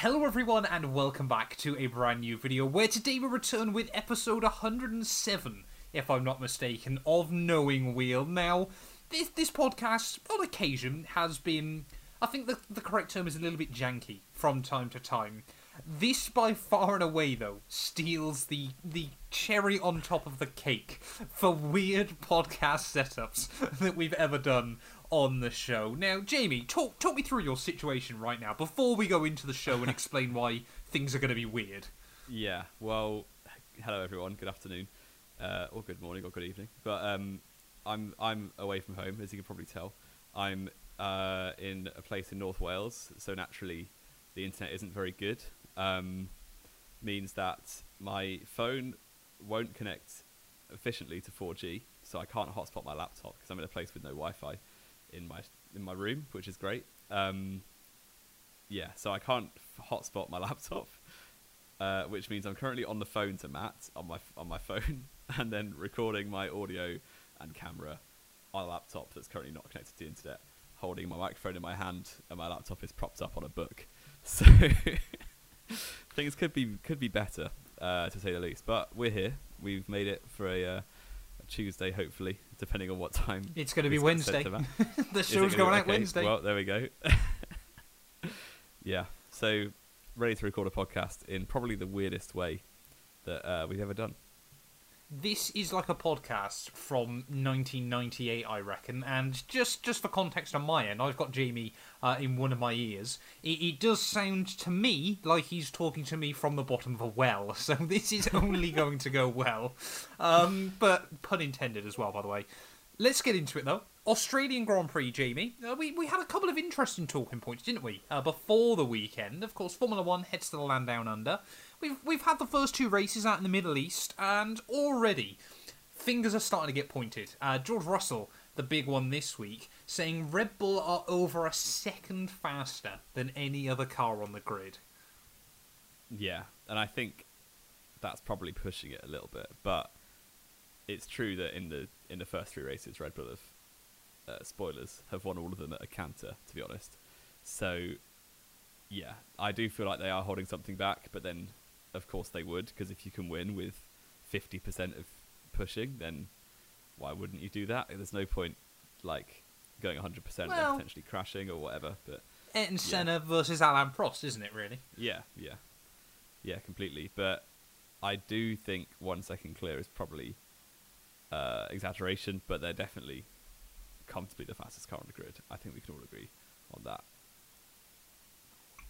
Hello everyone and welcome back to a brand new video where today we return with episode 107, if I'm not mistaken, of Knowing Wheel. Now, this, this podcast, on occasion, has been, I think the, the correct term is a little bit janky from time to time. This, by far and away, though, steals the the cherry on top of the cake for weird podcast setups that we've ever done on the show. Now, Jamie, talk talk me through your situation right now before we go into the show and explain why things are going to be weird. Yeah. Well, hello everyone. Good afternoon, uh, or good morning, or good evening. But um, I'm I'm away from home, as you can probably tell. I'm uh, in a place in North Wales, so naturally, the internet isn't very good. Um, means that my phone won't connect efficiently to 4G, so I can't hotspot my laptop because I'm in a place with no Wi-Fi in my in my room, which is great. Um, yeah, so I can't hotspot my laptop, uh, which means I'm currently on the phone to Matt on my on my phone, and then recording my audio and camera on a laptop that's currently not connected to the internet, holding my microphone in my hand, and my laptop is propped up on a book. So things could be could be better, uh, to say the least. But we're here. We've made it for a, uh, a Tuesday, hopefully, depending on what time. It's going to be this gets sent Wednesday. to the show's going out okay, Wednesday. Well, there we go. yeah. So ready to record a podcast in probably the weirdest way that uh, we've ever done. This is like a podcast from 1998, I reckon. And just just for context on my end, I've got Jamie uh, in one of my ears. It, it does sound to me like he's talking to me from the bottom of a well. So this is only going to go well. Um, but pun intended as well, by the way. Let's get into it though. Australian Grand Prix, Jamie. Uh, we, we had a couple of interesting talking points, didn't we? Uh, before the weekend, of course, Formula One heads to the land down under. We've we've had the first two races out in the Middle East, and already fingers are starting to get pointed. Uh, George Russell, the big one this week, saying Red Bull are over a second faster than any other car on the grid. Yeah, and I think that's probably pushing it a little bit, but it's true that in the in the first three races, Red Bull have uh, spoilers have won all of them at a canter. To be honest, so yeah, I do feel like they are holding something back, but then of course they would because if you can win with fifty percent of pushing, then why wouldn't you do that? There's no point like going 100% Well- and potentially crashing or whatever. But Ayrton Senna versus Alain Prost, isn't it? Really? yeah, yeah, yeah, completely. But I do think one second clear is probably uh, exaggeration, but they're definitely comfortably the fastest car on the grid. I think we can all agree on that.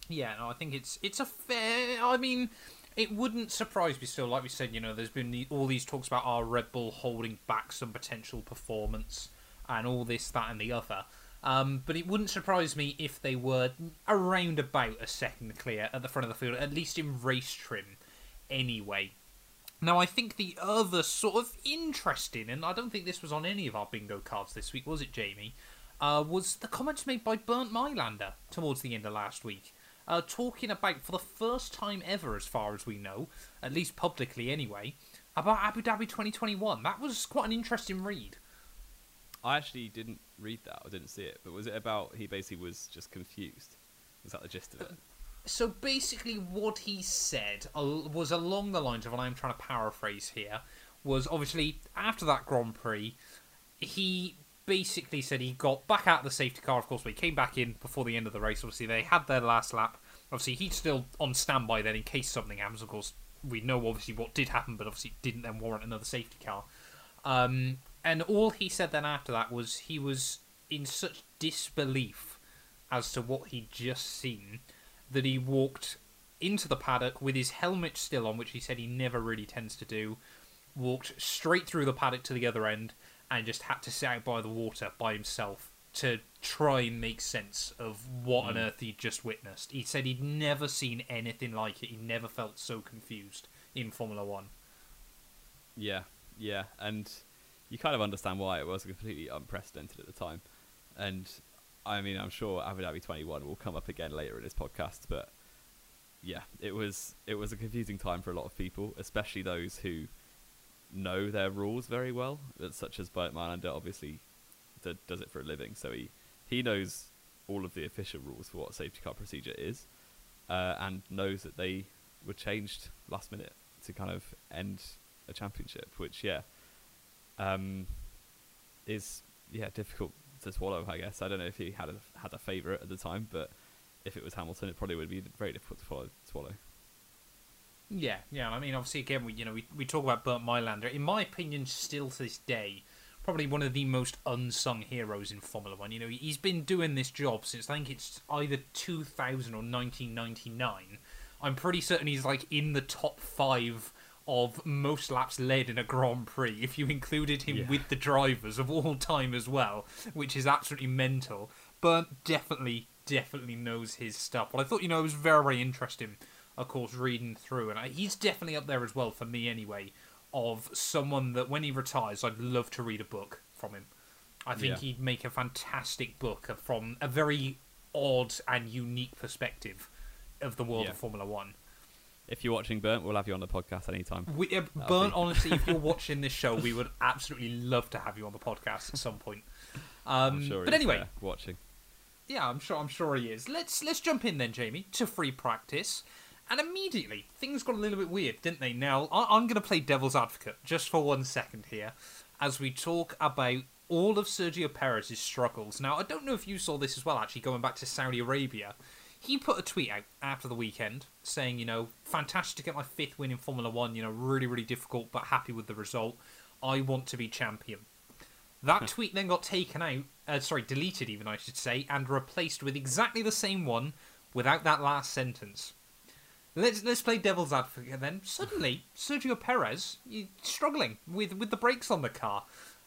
Yeah, no, I think it's it's a fair. I mean, it wouldn't surprise me still. Like we said, you know, there's been all these talks about our Red Bull holding back some potential performance and all this, that, and the other. Um, but it wouldn't surprise me if they were around about a second clear at the front of the field, at least in race trim, anyway. Now, I think the other sort of interesting, and I don't think this was on any of our bingo cards this week, was it, Jamie? Uh, was the comments made by Bernd Mayländer towards the end of last week, uh, talking about, for the first time ever, as far as we know, at least publicly anyway, about Abu Dhabi 2021. That was quite an interesting read. I actually didn't read that. I didn't see it. But was it about he basically was just confused? Was that the gist of it? So basically, what he said was along the lines of, and I'm trying to paraphrase here, was obviously after that Grand Prix, he basically said he got back out of the safety car. Of course, but he came back in before the end of the race. Obviously, they had their last lap. Obviously, he's still on standby then in case something happens. Of course, we know obviously what did happen, but obviously it didn't then warrant another safety car. Um, and all he said then after that was he was in such disbelief as to what he'd just seen that he walked into the paddock with his helmet still on, which he said he never really tends to do, walked straight through the paddock to the other end, and just had to sit out by the water by himself to try and make sense of what on mm. earth he'd just witnessed. He said he'd never seen anything like it. He never felt so confused in Formula One. Yeah, yeah, and you kind of understand why it was completely unprecedented at the time. And I mean, I'm sure Abu Dhabi 21 will come up again later in this podcast, but yeah, it was it was a confusing time for a lot of people, especially those who know their rules very well, such as Bernd Mayländer, obviously does it for a living, so he he knows all of the official rules for what safety car procedure is. uh, and knows that they were changed last minute to kind of end a championship, which yeah, um, is yeah difficult to swallow. I guess I don't know if he had a had a favourite at the time, but if it was Hamilton, it probably would be very difficult to follow, swallow. Yeah, yeah. I mean, obviously, again, we you know we, we talk about Bernd Mayländer. In my opinion, still to this day, probably one of the most unsung heroes in Formula One. You know, he's been doing this job since I think it's either 2000 or 1999. I'm pretty certain he's like in the top five of most laps led in a Grand Prix if you included him Yeah. with the drivers of all time as well, which is absolutely mental. But definitely, definitely knows his stuff. Well, I thought you know it was very, very interesting. Of course, reading through, and I, he's definitely up there as well for me anyway. Of someone that when he retires, I'd love to read a book from him. I think Yeah. he'd make a fantastic book from a very odd and unique perspective of the world Yeah. of Formula One. If you're watching Bernd, we'll have you on the podcast anytime. We, uh, Bernd, be- honestly, if you're watching this show, we would absolutely love to have you on the podcast at some point. Um, sure but anyway, watching. yeah, I'm sure. I'm sure he is. Let's let's jump in then, Jamie, to free practice, and immediately things got a little bit weird, didn't they? Now I, I'm going to play devil's advocate just for one second here, as we talk about all of Sergio Perez's struggles. Now I don't know if you saw this as well. Actually, going back to Saudi Arabia, he put a tweet out after the weekend saying, you know, fantastic to get my fifth win in Formula One. You know, really really difficult, but happy with the result. I want to be champion. That tweet then got taken out, uh, sorry, deleted even, I should say, and replaced with exactly the same one without that last sentence. Let's let's play devil's advocate then. Suddenly, Sergio Perez struggling with with the brakes on the car.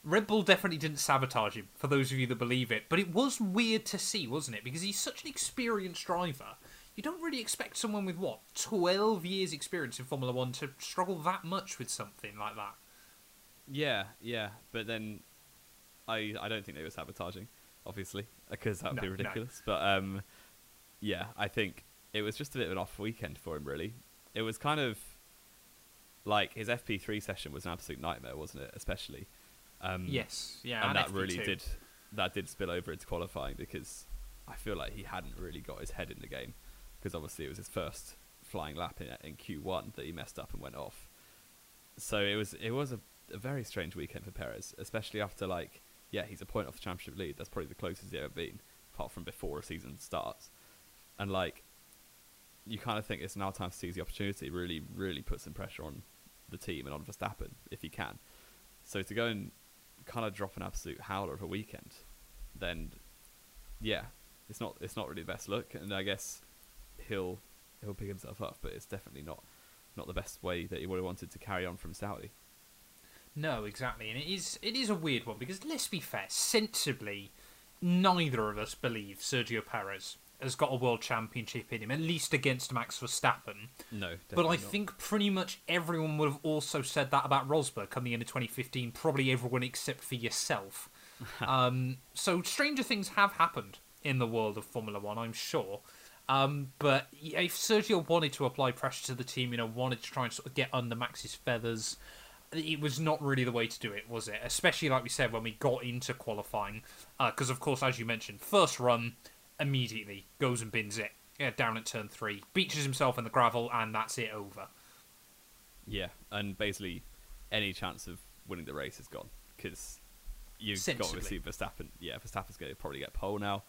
Red Bull definitely didn't sabotage him, for those of you that believe it. But it was weird to see, wasn't it? Because he's such an experienced driver. You don't really expect someone with what twelve years experience in Formula One to struggle that much with something like that. Yeah, yeah, but then I I don't think they were sabotaging, obviously, because that would No, be no. ridiculous. But um, yeah, I think it was just a bit of an off weekend for him. Really, it was kind of like his FP3 session was an absolute nightmare, wasn't it? Especially, um, Yes, yeah, and, and that really FP2. did that did spill over into qualifying because I feel like he hadn't really got his head in the game because obviously it was his first flying lap in, in Q1 that he messed up and went off. So it was it was a, a very strange weekend for Perez, especially after like yeah he's a point off the championship lead. That's probably the closest he's ever been, apart from before a season starts. And like you kind of think it's now time to seize the opportunity, really really put some pressure on the team and on Verstappen if he can. So to go and kind of drop an absolute howler of a weekend, then yeah, it's not it's not really the best look, and I guess he'll he'll pick himself up, but it's definitely not not the best way that he would have wanted to carry on from Saudi. No, exactly, and it is it is a weird one because let's be fair, sensibly, neither of us believe Sergio Perez has got a world championship in him, at least against Max Verstappen. No, but I not. think pretty much everyone would have also said that about Rosberg coming into 2015. Probably everyone except for yourself. um, so stranger things have happened in the world of Formula One, I'm sure. Um, but if Sergio wanted to apply pressure to the team, you know, wanted to try and sort of get under Max's feathers, it was not really the way to do it, was it? Especially like we said when we got into qualifying, because of course, as you mentioned, first run immediately goes and bins it. Yeah, down at turn three, beaches himself in the gravel, and that's it over. yeah, and basically any chance of winning the race is gone because you've got to see Verstappen. Yeah, Verstappen's going to probably get pole now,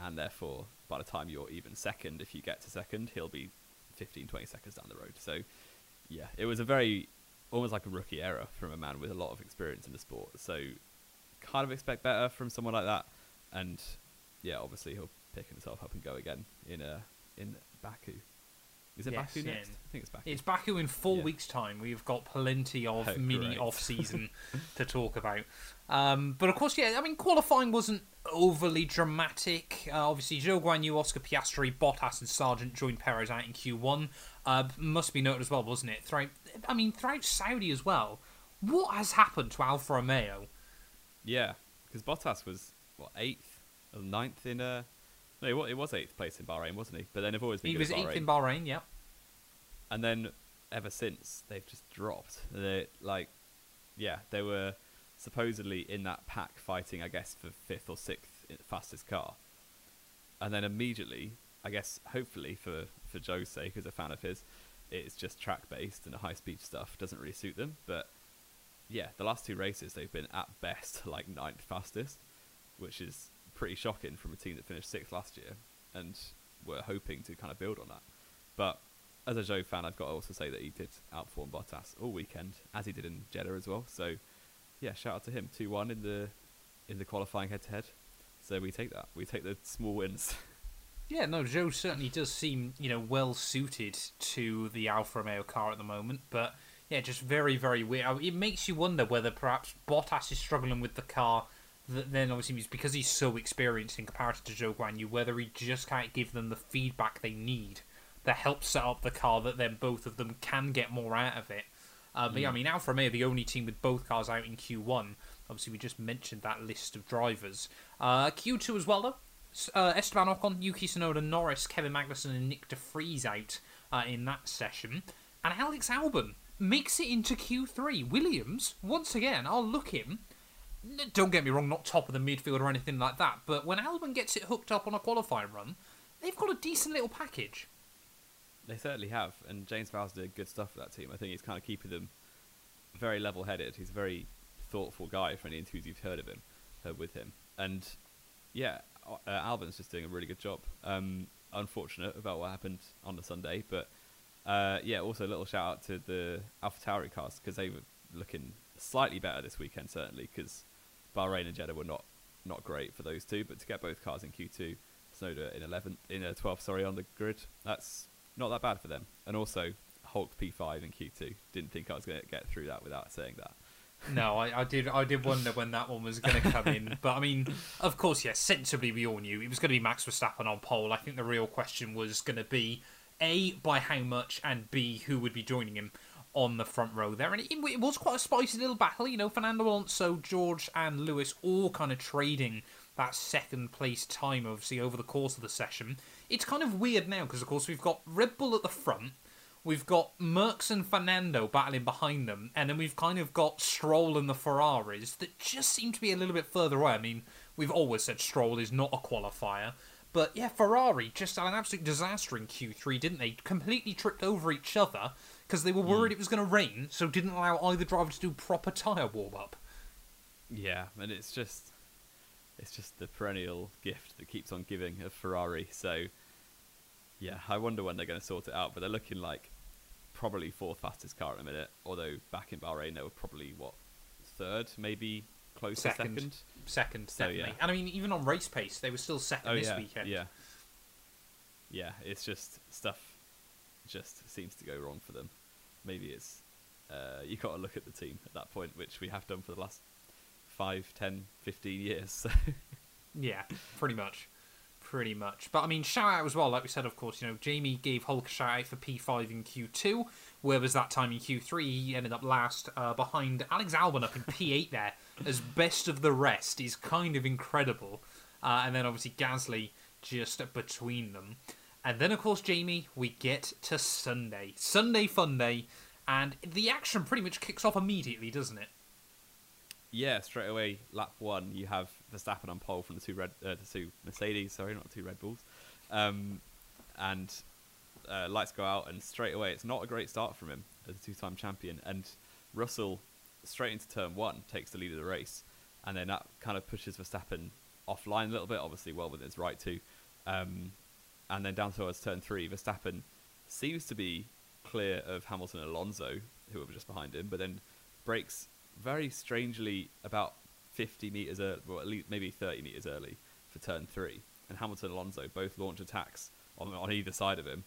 and therefore by the time you're even second, if you get to second, he'll be 15, 20 seconds down the road. So yeah, it was a very almost like a rookie error from a man with a lot of experience in the sport. So kind of expect better from someone like that, and yeah, obviously he'll pick himself up and go again in uh, in Baku. Is it Yes, Baku next? I think it's Baku. It's Baku in four Yeah. weeks' time. We've got plenty of Oh, mini off season to talk about. Um, but of course, yeah, I mean, qualifying wasn't overly dramatic. Uh, obviously, Zhou Guanyu, Oscar Piastri, Bottas, and Sargent joined Perez out in Q1. Uh, must be noted as well, wasn't it? Throughout, I mean, throughout Saudi as well. What has happened to Alfa Romeo? Yeah, because Bottas was what eighth or ninth in uh no, it was eighth place in Bahrain, wasn't he? But then they've always been He was eighth in Bahrain, yeah. and then ever since they've just dropped. They like, yeah, they were supposedly in that pack fighting, I guess, for fifth or sixth fastest car, and then immediately, I guess hopefully for for Zhou's sake, as a fan of his, it's just track based and the high speed stuff doesn't really suit them. But yeah, the last two races they've been at best like ninth fastest, which is pretty shocking from a team that finished sixth last year, and we're hoping to kind of build on that. But as a Zhou fan, I've got to also say that he did outperform Bottas all weekend, as he did in Jeddah as well. So yeah, shout out to him. Two one in the in the qualifying head to head. So we take that. We take the small wins. Yeah, no, Zhou certainly does seem, you know, well suited to the Alfa Romeo car at the moment, but yeah, just very, very weird. It makes you wonder whether perhaps Bottas is struggling with the car that then obviously because he's so experienced in comparison to Zhou Guanyu, whether he just can't give them the feedback they need that helps set up the car that then both of them can get more out of it. Uh, but yeah, I mean, Alfa Romeo, the only team with both cars out in Q1. Obviously, we just mentioned that list of drivers. Uh, Q2 as well, though. Uh, Esteban Ocon, Yuki Tsunoda, Norris, Kevin Magnussen, and Nick De Vries out uh, in that session. And Alex Albon makes it into Q3. Williams, once again, I'll look him. Don't get me wrong, not top of the midfield or anything like that, but when Albon gets it hooked up on a qualifying run, they've got a decent little package. They certainly have, and James Vowles did good stuff for that team. I think he's kind of keeping them very level-headed. He's a very thoughtful guy for any interviews you've heard of him, uh, with him, and yeah, uh, Albon's just doing a really good job. Um, unfortunate about what happened on the Sunday, but uh, yeah, also a little shout out to the AlphaTauri cars because they were looking slightly better this weekend, certainly because Bahrain and Jeddah were not not great for those two. But to get both cars in Q2, Tsunoda in 11th, in a 12th, sorry, on the grid, that's not that bad for them. And also Hulk P5 in Q2. Didn't think I was going to get through that without saying that. no, I, I, did. I did wonder when that one was going to come in, but I mean, of course, yes. Sensibly, we all knew it was going to be Max Verstappen on pole. I think the real question was going to be a by how much, and b who would be joining him on the front row there. And it, it was quite a spicy little battle. You know, Fernando Alonso, George, and Lewis all kind of trading that second place time, obviously, over the course of the session. It's kind of weird now because, of course, we've got Red Bull at the front. We've got Mercs and Fernando battling behind them, and then we've kind of got Stroll and the Ferraris that just seem to be a little bit further away. I mean, we've always said Stroll is not a qualifier, but yeah, Ferrari just had an absolute disaster in Q3, didn't they? Completely tripped over each other because they were worried mm. it was going to rain, so didn't allow either driver to do proper tyre warm up. Yeah, and it's just it's just the perennial gift that keeps on giving of Ferrari. So, yeah, I wonder when they're going to sort it out. But they're looking like probably fourth fastest car at the minute. Although back in Bahrain they were probably what third, maybe close second. second. Second, so, definitely. Yeah. And I mean, even on race pace, they were still second oh, this yeah, weekend. Yeah. Yeah, it's just stuff just seems to go wrong for them. Maybe it's uh, you got to look at the team at that point, which we have done for the last 5, 10, 15 years. So. yeah, pretty much. Pretty much. But I mean, shout out as well, like we said, of course, you know, Jamie gave Hulk a shout out for P5 in Q2. Where was that time in Q3? He ended up last uh, behind Alex Albon up in P8 there, as best of the rest is kind of incredible. Uh, and then obviously Gasly just between them. And then, of course, Jamie, we get to Sunday. Sunday Fun Day. And the action pretty much kicks off immediately, doesn't it? yeah, straight away, lap one, you have Verstappen on pole from the two red, uh, the two Mercedes, sorry, not two Red Bulls, um, and uh, lights go out, and straight away, it's not a great start from him as a two-time champion, and Russell straight into turn one takes the lead of the race, and then that kind of pushes Verstappen offline a little bit, obviously well within his right to, um, and then down towards turn three, Verstappen seems to be clear of Hamilton and Alonso, who were just behind him, but then brakes very strangely about 50 meters, early, well, at least maybe 30 meters early for turn three. And Hamilton and Alonso both launch attacks on, on either side of him.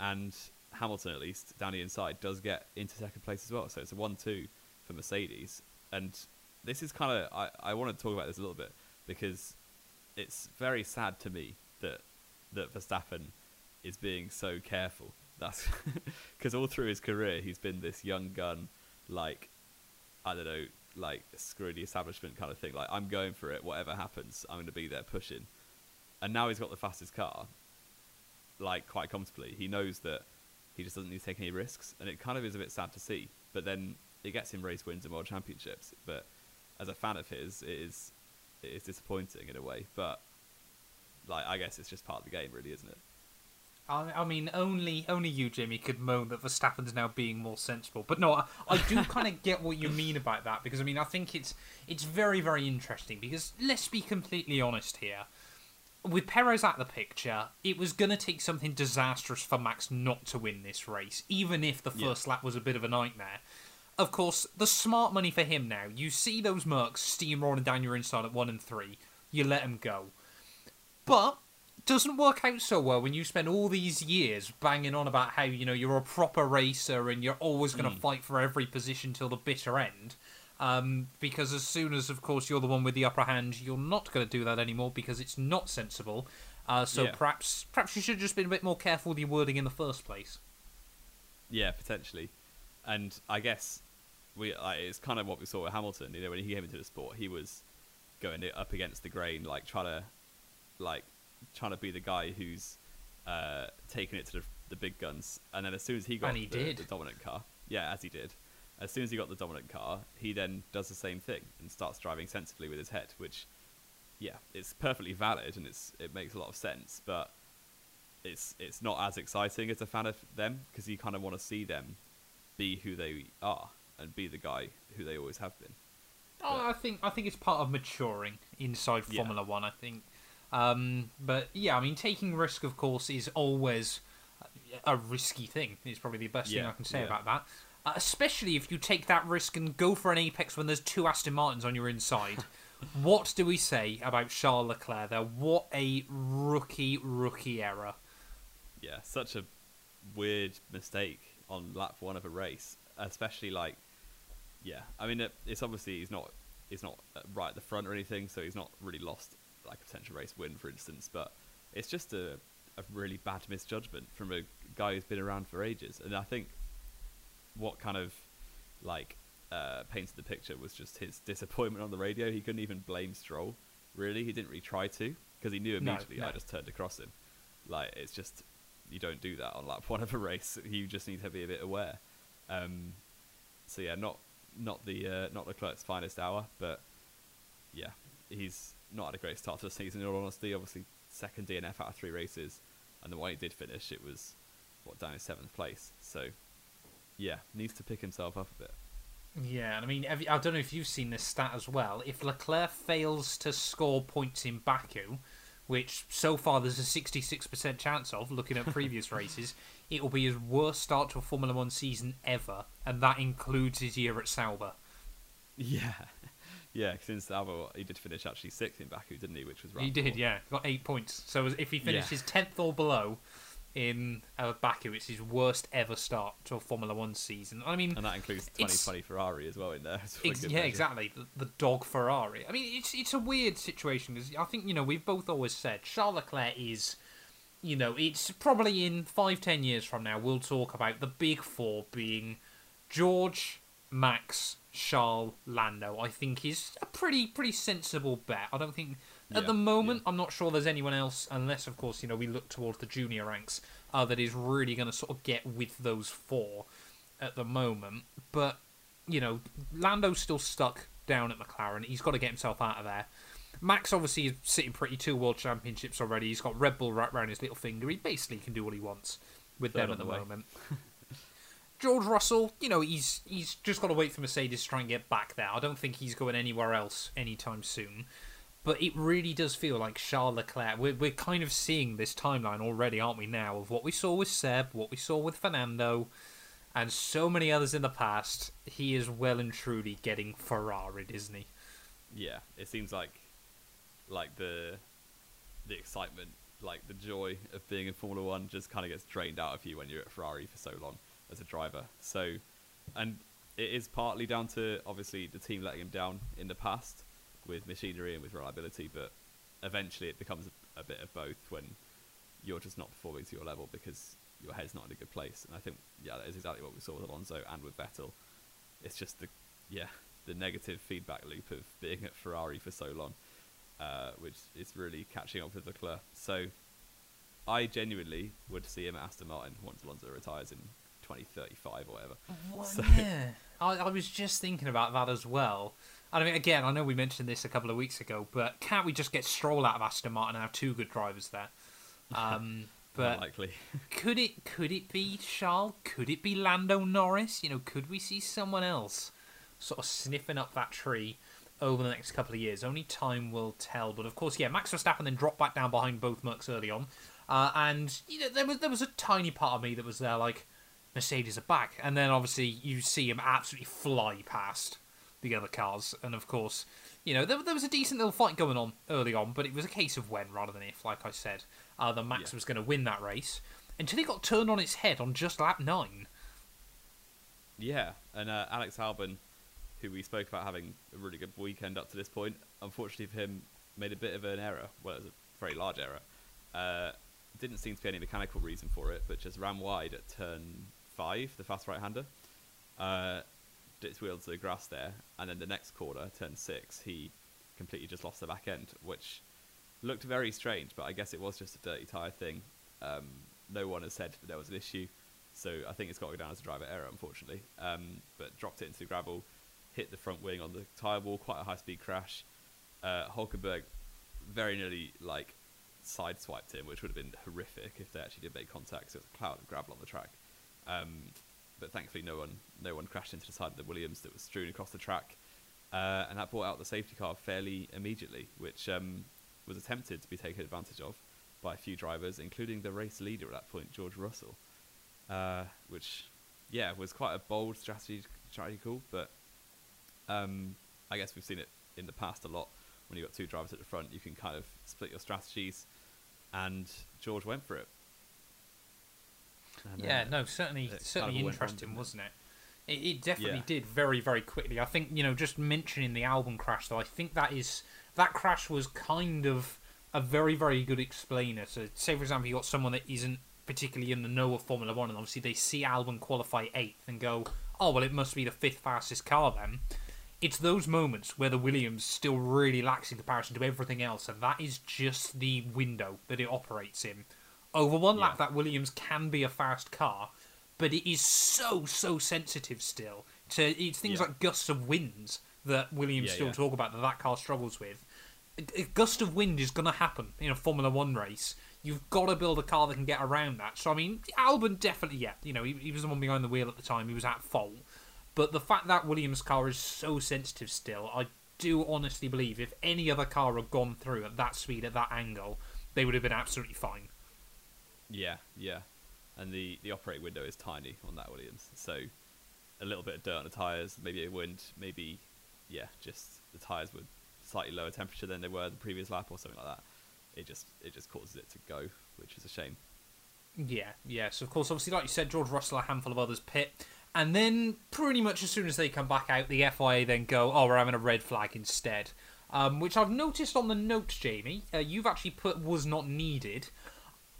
And Hamilton, at least, down the inside, does get into second place as well. So it's a 1 2 for Mercedes. And this is kind of, I, I want to talk about this a little bit because it's very sad to me that, that Verstappen is being so careful. That's because all through his career, he's been this young gun, like I don't know, like screw the establishment kind of thing. Like I'm going for it, whatever happens, I'm going to be there pushing. And now he's got the fastest car, like quite comfortably. He knows that he just doesn't need to take any risks, and it kind of is a bit sad to see. But then it gets him race wins and world championships. But as a fan of his, it is it is disappointing in a way. But like I guess it's just part of the game, really, isn't it? I, I mean, only only you, Jimmy, could moan that Verstappen's now being more sensible. But no, I, I do kind of get what you mean about that because I mean, I think it's it's very very interesting because let's be completely honest here. With Perez out of the picture, it was going to take something disastrous for Max not to win this race, even if the Yeah. first lap was a bit of a nightmare. Of course, the smart money for him now. You see those Mercs steamrolling down your inside at one and three, you let them go. But doesn't work out so well when you spend all these years banging on about how you know you're a proper racer and you're always going to fight for every position till the bitter end. Um, because as soon as, of course, you're the one with the upper hand, you're not going to do that anymore because it's not sensible. Uh, so Yeah. perhaps, perhaps you should have just been a bit more careful with your wording in the first place. Yeah, potentially. And I guess we like, it's kind of what we saw with Hamilton. You know, when he came into the sport, he was going up against the grain, like trying to, like, trying to be the guy who's uh, taking it to the, the big guns. And then as soon as he got he the, the dominant car, yeah, as he did. As soon as he got the dominant car, he then does the same thing and starts driving sensibly with his head, which, yeah, it's perfectly valid and it's it makes a lot of sense, but it's it's not as exciting as a fan of them because you kind of want to see them be who they are and be the guy who they always have been. Oh, I think I think it's part of maturing inside Yeah. Formula One. I think, um, but yeah, I mean, taking risk, of course, is always a risky thing. Is probably the best thing I can say yeah. about that. Uh, especially if you take that risk and go for an apex when there's two Aston Martins on your inside. what do we say about Charles Leclerc? There, what a rookie rookie error. Yeah, such a weird mistake on lap one of a race, especially like, yeah. I mean, it, it's obviously he's not he's not uh, right at the front or anything, so he's not really lost like a potential race win, for instance. But it's just a a really bad misjudgment from a guy who's been around for ages, and I think what kind of like uh, painted the picture was just his disappointment on the radio. He couldn't even blame Stroll. Really, he didn't really try to because he knew No, immediately. no. I just turned across him. Like it's just you don't do that on lap one of a race. You just need to be a bit aware. Um, so yeah, not not the uh, not Leclerc's finest hour, but yeah, he's not had a great start to the season. In all honesty, obviously second DNF out of three races, and the one he did finish, it was what down in seventh place. So yeah, needs to pick himself up a bit. Yeah, and I mean, I don't know if you've seen this stat as well. If Leclerc fails to score points in Baku, which so far there's a 66% chance of, looking at previous races, it will be his worst start to a Formula One season ever, and that includes his year at Sauber. Yeah, yeah. Since Alba, he did finish actually sixth in Baku, didn't he? Which was right. He did, yeah. Got eight points. So if he finishes Yeah. 10th or below in uh, Baku, it's his worst ever start to a Formula One season. I mean, And that includes It's- 2020 Ferrari as well in there. Ex- yeah, measure. exactly. The, the dog Ferrari. I mean, it's it's a weird situation because I think you know we've both always said Charles Leclerc is, you know, it's probably in five ten years from now we'll talk about the big four being George, Max, Charles, Lando. I think is a pretty pretty sensible bet. I don't think at Yeah, the moment I'm not sure there's anyone else unless of course you know we look towards the junior ranks uh, that is really going to sort of get with those four at the moment. But you know, Lando's still stuck down at McLaren. He's got to get himself out of there. Max obviously is sitting pretty two world championships already. He's got Red Bull right around his little finger. He basically can do what he wants with Third them at the the way. moment. George Russell, you know, he's he's just got to wait for Mercedes to try and get back there. I don't think he's going anywhere else anytime soon. But it really does feel like Charles Leclerc. We're, we're kind of seeing this timeline already, aren't we, now, of what we saw with Seb, what we saw with Fernando, and so many others in the past. He is well and truly getting Ferrari, isn't he? Yeah, it seems like like the the excitement, like the joy of being in Formula One, just kind of gets drained out of you when you're at Ferrari for so long as a driver. So, and it is partly down to obviously the team letting him down in the past with machinery and with reliability, but eventually it becomes a, a bit of both when you're just not performing to your level because your head's not in a good place. And I think yeah, that is exactly what we saw with Alonso and with Vettel. It's just the yeah the negative feedback loop of being at Ferrari for so long, uh, which is really catching up with Leclerc. So I genuinely would see him at Aston Martin once Alonso retires in 2035 or whatever. So- yeah, I, I was just thinking about that as well. And I mean, again, I know we mentioned this a couple of weeks ago, but can't we just get Stroll out of Aston Martin and have two good drivers there? Um, But Unlikely. could it could it be Charles? Could it be Lando Norris? You know, could we see someone else sort of sniffing up that tree over the next couple of years? Only time will tell. But of course, yeah, Max Verstappen then dropped back down behind both Mercs early on, uh, and you know there was there was a tiny part of me that was there like Mercedes are back, and then obviously you see him absolutely fly past the other cars, and of course. You know, there, there was a decent little fight going on early on, but it was a case of when rather than if, like I said uh, that Max Yeah. was going to win that race until he got turned on its head on just lap nine. Yeah, and uh, Alex Albon, who we spoke about having a really good weekend up to this point, unfortunately for him, made a bit of an error. Well, it was a very large error. Uh, didn't seem to be any mechanical reason for it, but just ran wide at turn five, the fast right-hander. Uh, did its wheel to the grass there, and then the next corner, turn six, he completely just lost the back end, which looked very strange. But I guess it was just a dirty tire thing. Um, no one has said that there was an issue. So I think it's got to go down as a driver error, unfortunately. Um, but dropped it into the gravel, hit the front wing on the tyre wall, quite a high speed crash. Uh, Hulkenberg very nearly like sideswiped him, which would have been horrific if they actually did make contact. So it was a cloud of gravel on the track. Um, but thankfully, no one no one crashed into the side of the Williams that was strewn across the track, uh, and that brought out the safety car fairly immediately, which um, was attempted to be taken advantage of by a few drivers, including the race leader at that point, George Russell uh, which yeah was quite a bold strategy strategy call, but um, I guess we've seen it in the past a lot. When you've got two drivers at the front, you can kind of split your strategies, and George went for it. And, Yeah, uh, no, certainly, kind certainly of interesting, didn't wasn't it? It, it definitely Yeah. did very, very quickly. I think you know, just mentioning the Albon crash, though, I think that is that crash was kind of a very, very good explainer. So, say for example, you got someone that isn't particularly in the know of Formula One, and obviously they see Albon qualify eighth and go, "Oh, well, it must be the fifth fastest car then." It's those moments where the Williams still really lacks in comparison to everything else, and that is just the window that it operates in. Over one lap, that Williams can be a fast car, but it is so so sensitive still to it's things Yeah. like gusts of winds that Williams Yeah, still yeah. talk about that that car struggles with. A, a gust of wind is going to happen in a Formula One race. You've got to build a car that can get around that. So I mean, Albon definitely, yeah, you know, he, he was the one behind the wheel at the time. He was at fault, but the fact that Williams' car is so sensitive still, I do honestly believe if any other car had gone through at that speed at that angle, they would have been absolutely fine. Yeah, yeah, and the the operating window is tiny on that Williams, so a little bit of dirt on the tires, maybe a wind, maybe yeah, just the tires were slightly lower temperature than they were the previous lap or something like that. It just it just causes it to go, which is a shame. Yeah, yeah. So of course, obviously, like you said, George Russell, a handful of others pit, and then pretty much as soon as they come back out, the FIA then go, "Oh, we're having a red flag instead," um, which I've noticed on the notes, Jamie. Uh, you've actually put was not needed.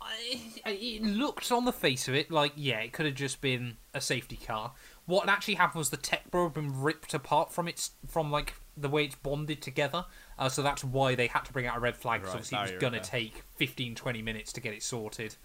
I, it looked on the face of it like, yeah, it could have just been a safety car. What actually happened was the TecPro had been ripped apart from its from like the way it's bonded together. Uh, so that's why they had to bring out a red flag. Right, obviously, it was going to take 15, 20 minutes to get it sorted.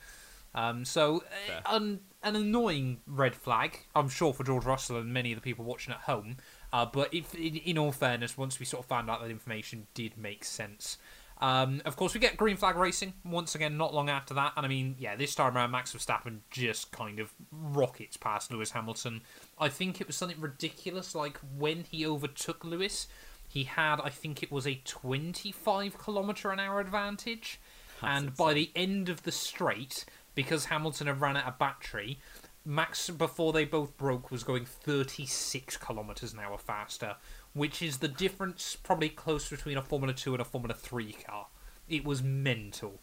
Um, so, uh, an, an annoying red flag, I'm sure, for George Russell and many of the people watching at home. Uh, but if, in, in all fairness, once we sort of found out that information did make sense. Um, of course, we get green flag racing once again, not long after that. And I mean, yeah, this time around, Max Verstappen just kind of rockets past Lewis Hamilton. I think it was something ridiculous, like when he overtook Lewis, he had, I think it was a 25 kilometre an hour advantage. That's and by the end of the straight, because Hamilton had ran out of battery, Max, before they both broke, was going 36 kilometres an hour faster, which is the difference probably close between a Formula 2 and a Formula 3 car. It was mental.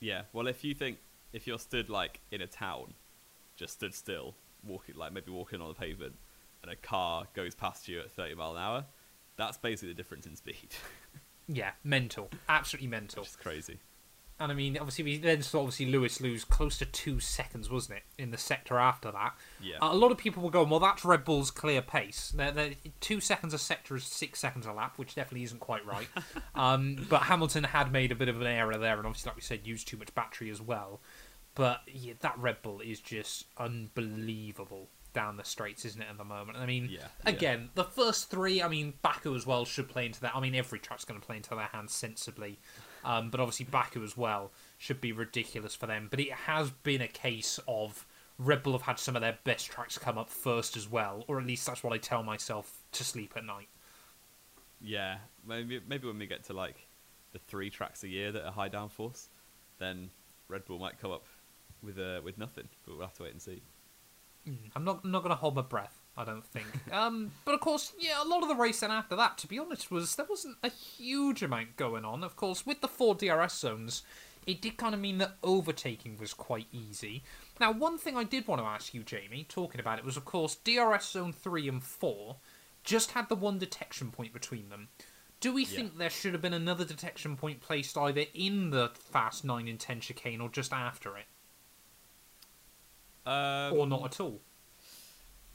Yeah, well, if you think if you're stood like in a town, just stood still, walking like maybe walking on the pavement, and a car goes past you at 30 mile an hour, that's basically the difference in speed. Yeah, mental. Absolutely mental. It's crazy. And I mean, obviously, we then saw obviously Lewis lose close to two seconds, wasn't it, in the sector after that? Yeah. Uh, a lot of people were going, well, that's Red Bull's clear pace. They're, they're, two seconds a sector is six seconds a lap, which definitely isn't quite right. um, but Hamilton had made a bit of an error there, and obviously, like we said, used too much battery as well. But yeah, that Red Bull is just unbelievable down the straights, isn't it, at the moment? I mean, Yeah, yeah. again, the first three, I mean, Baku as well should play into that. I mean, every track's going to play into their hands sensibly. Um, but obviously, Baku as well should be ridiculous for them. But it has been a case of Red Bull have had some of their best tracks come up first as well, or at least that's what I tell myself to sleep at night. Yeah, maybe maybe when we get to like the three tracks a year that are high downforce, then Red Bull might come up with uh, with nothing. But we'll have to wait and see. I'm not not going to hold my breath. I don't think. um, but of course, yeah, a lot of the racing after that, to be honest, was there wasn't a huge amount going on. Of course, with the four DRS zones, it did kind of mean that overtaking was quite easy. Now, one thing I did want to ask you, Jamie, talking about it, was of course DRS zone three and four just had the one detection point between them. Do we Yeah. think there should have been another detection point placed either in the fast nine and ten chicane or just after it, Um, or not at all?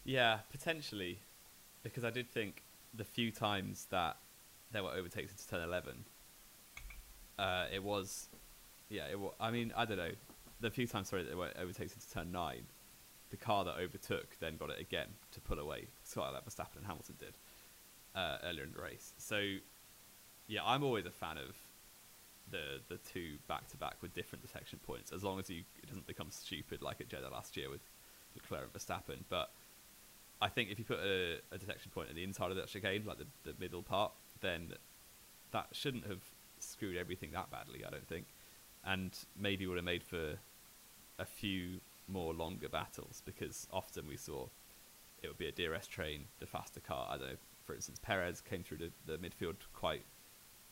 Yeah, potentially, because I did think the few times that there were overtakes into turn eleven, uh, it was, yeah, it was. I mean, I don't know. The few times, sorry, that there were overtakes into turn nine, the car that overtook then got it again to pull away, sort of like Verstappen and Hamilton did uh, earlier in the race. So, yeah, I'm always a fan of the the two back to back with different detection points, as long as you it doesn't become stupid like at Jeddah last year with Leclerc and Verstappen. But I think if you put a, a detection point at the inside of that chicane, like the, the middle part, then that shouldn't have screwed everything that badly, I don't think. And maybe would have made for a few more longer battles because often we saw it would be a DRS train, the faster car. I don't know, for instance, Perez came through the, the midfield quite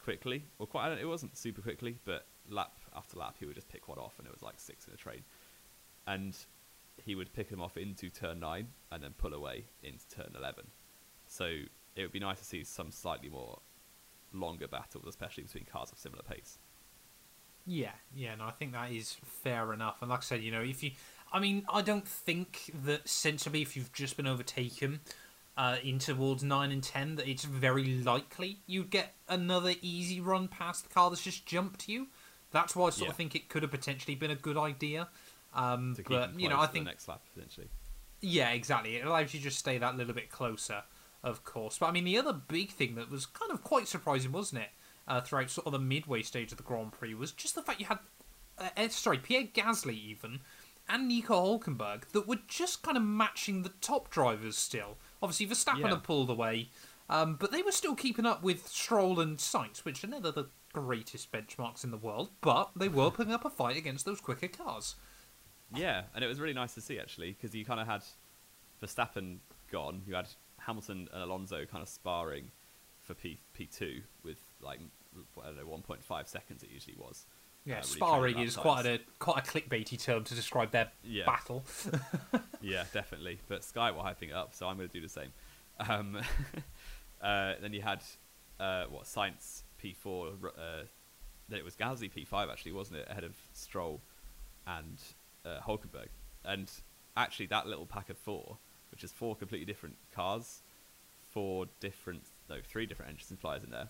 quickly, or quite, it wasn't super quickly, but lap after lap he would just pick one off and it was like six in a train. And he would pick them off into turn nine and then pull away into turn 11. So it would be nice to see some slightly more longer battles, especially between cars of similar pace. Yeah, yeah, no, I think that is fair enough. And like I said, you know, if you, I mean, I don't think that sensibly, if you've just been overtaken uh, in towards nine and ten, that it's very likely you'd get another easy run past the car that's just jumped you. That's why I sort Yeah. of think it could have potentially been a good idea. Um, but you know, I think the next lap potentially. yeah, exactly. It allows you to just stay that little bit closer, of course. But I mean, the other big thing that was kind of quite surprising, wasn't it, uh, throughout sort of the midway stage of the Grand Prix, was just the fact you had, uh, eh, sorry, Pierre Gasly even, and Nico Hulkenberg that were just kind of matching the top drivers still. Obviously, Verstappen Yeah. had pulled away, um, but they were still keeping up with Stroll and Sainz, which are never the greatest benchmarks in the world, but they were putting up a fight against those quicker cars. Yeah, and it was really nice to see actually because you kind of had Verstappen gone, you had Hamilton and Alonso kind of sparring for P P two with like I don't know one point five seconds it usually was. Yeah, uh, really sparring is quite a quite a clickbaity term to describe their Yeah. battle. yeah, definitely. But Sky were hyping it up, so I'm going to do the same. Um, uh, then you had uh, what Sainz P4. Uh, then it was Gasly P5 actually, wasn't it? Ahead of Stroll and uh, Hulkenberg. And actually, that little pack of four, which is four completely different cars, four different, no, three different engines and suppliers in there.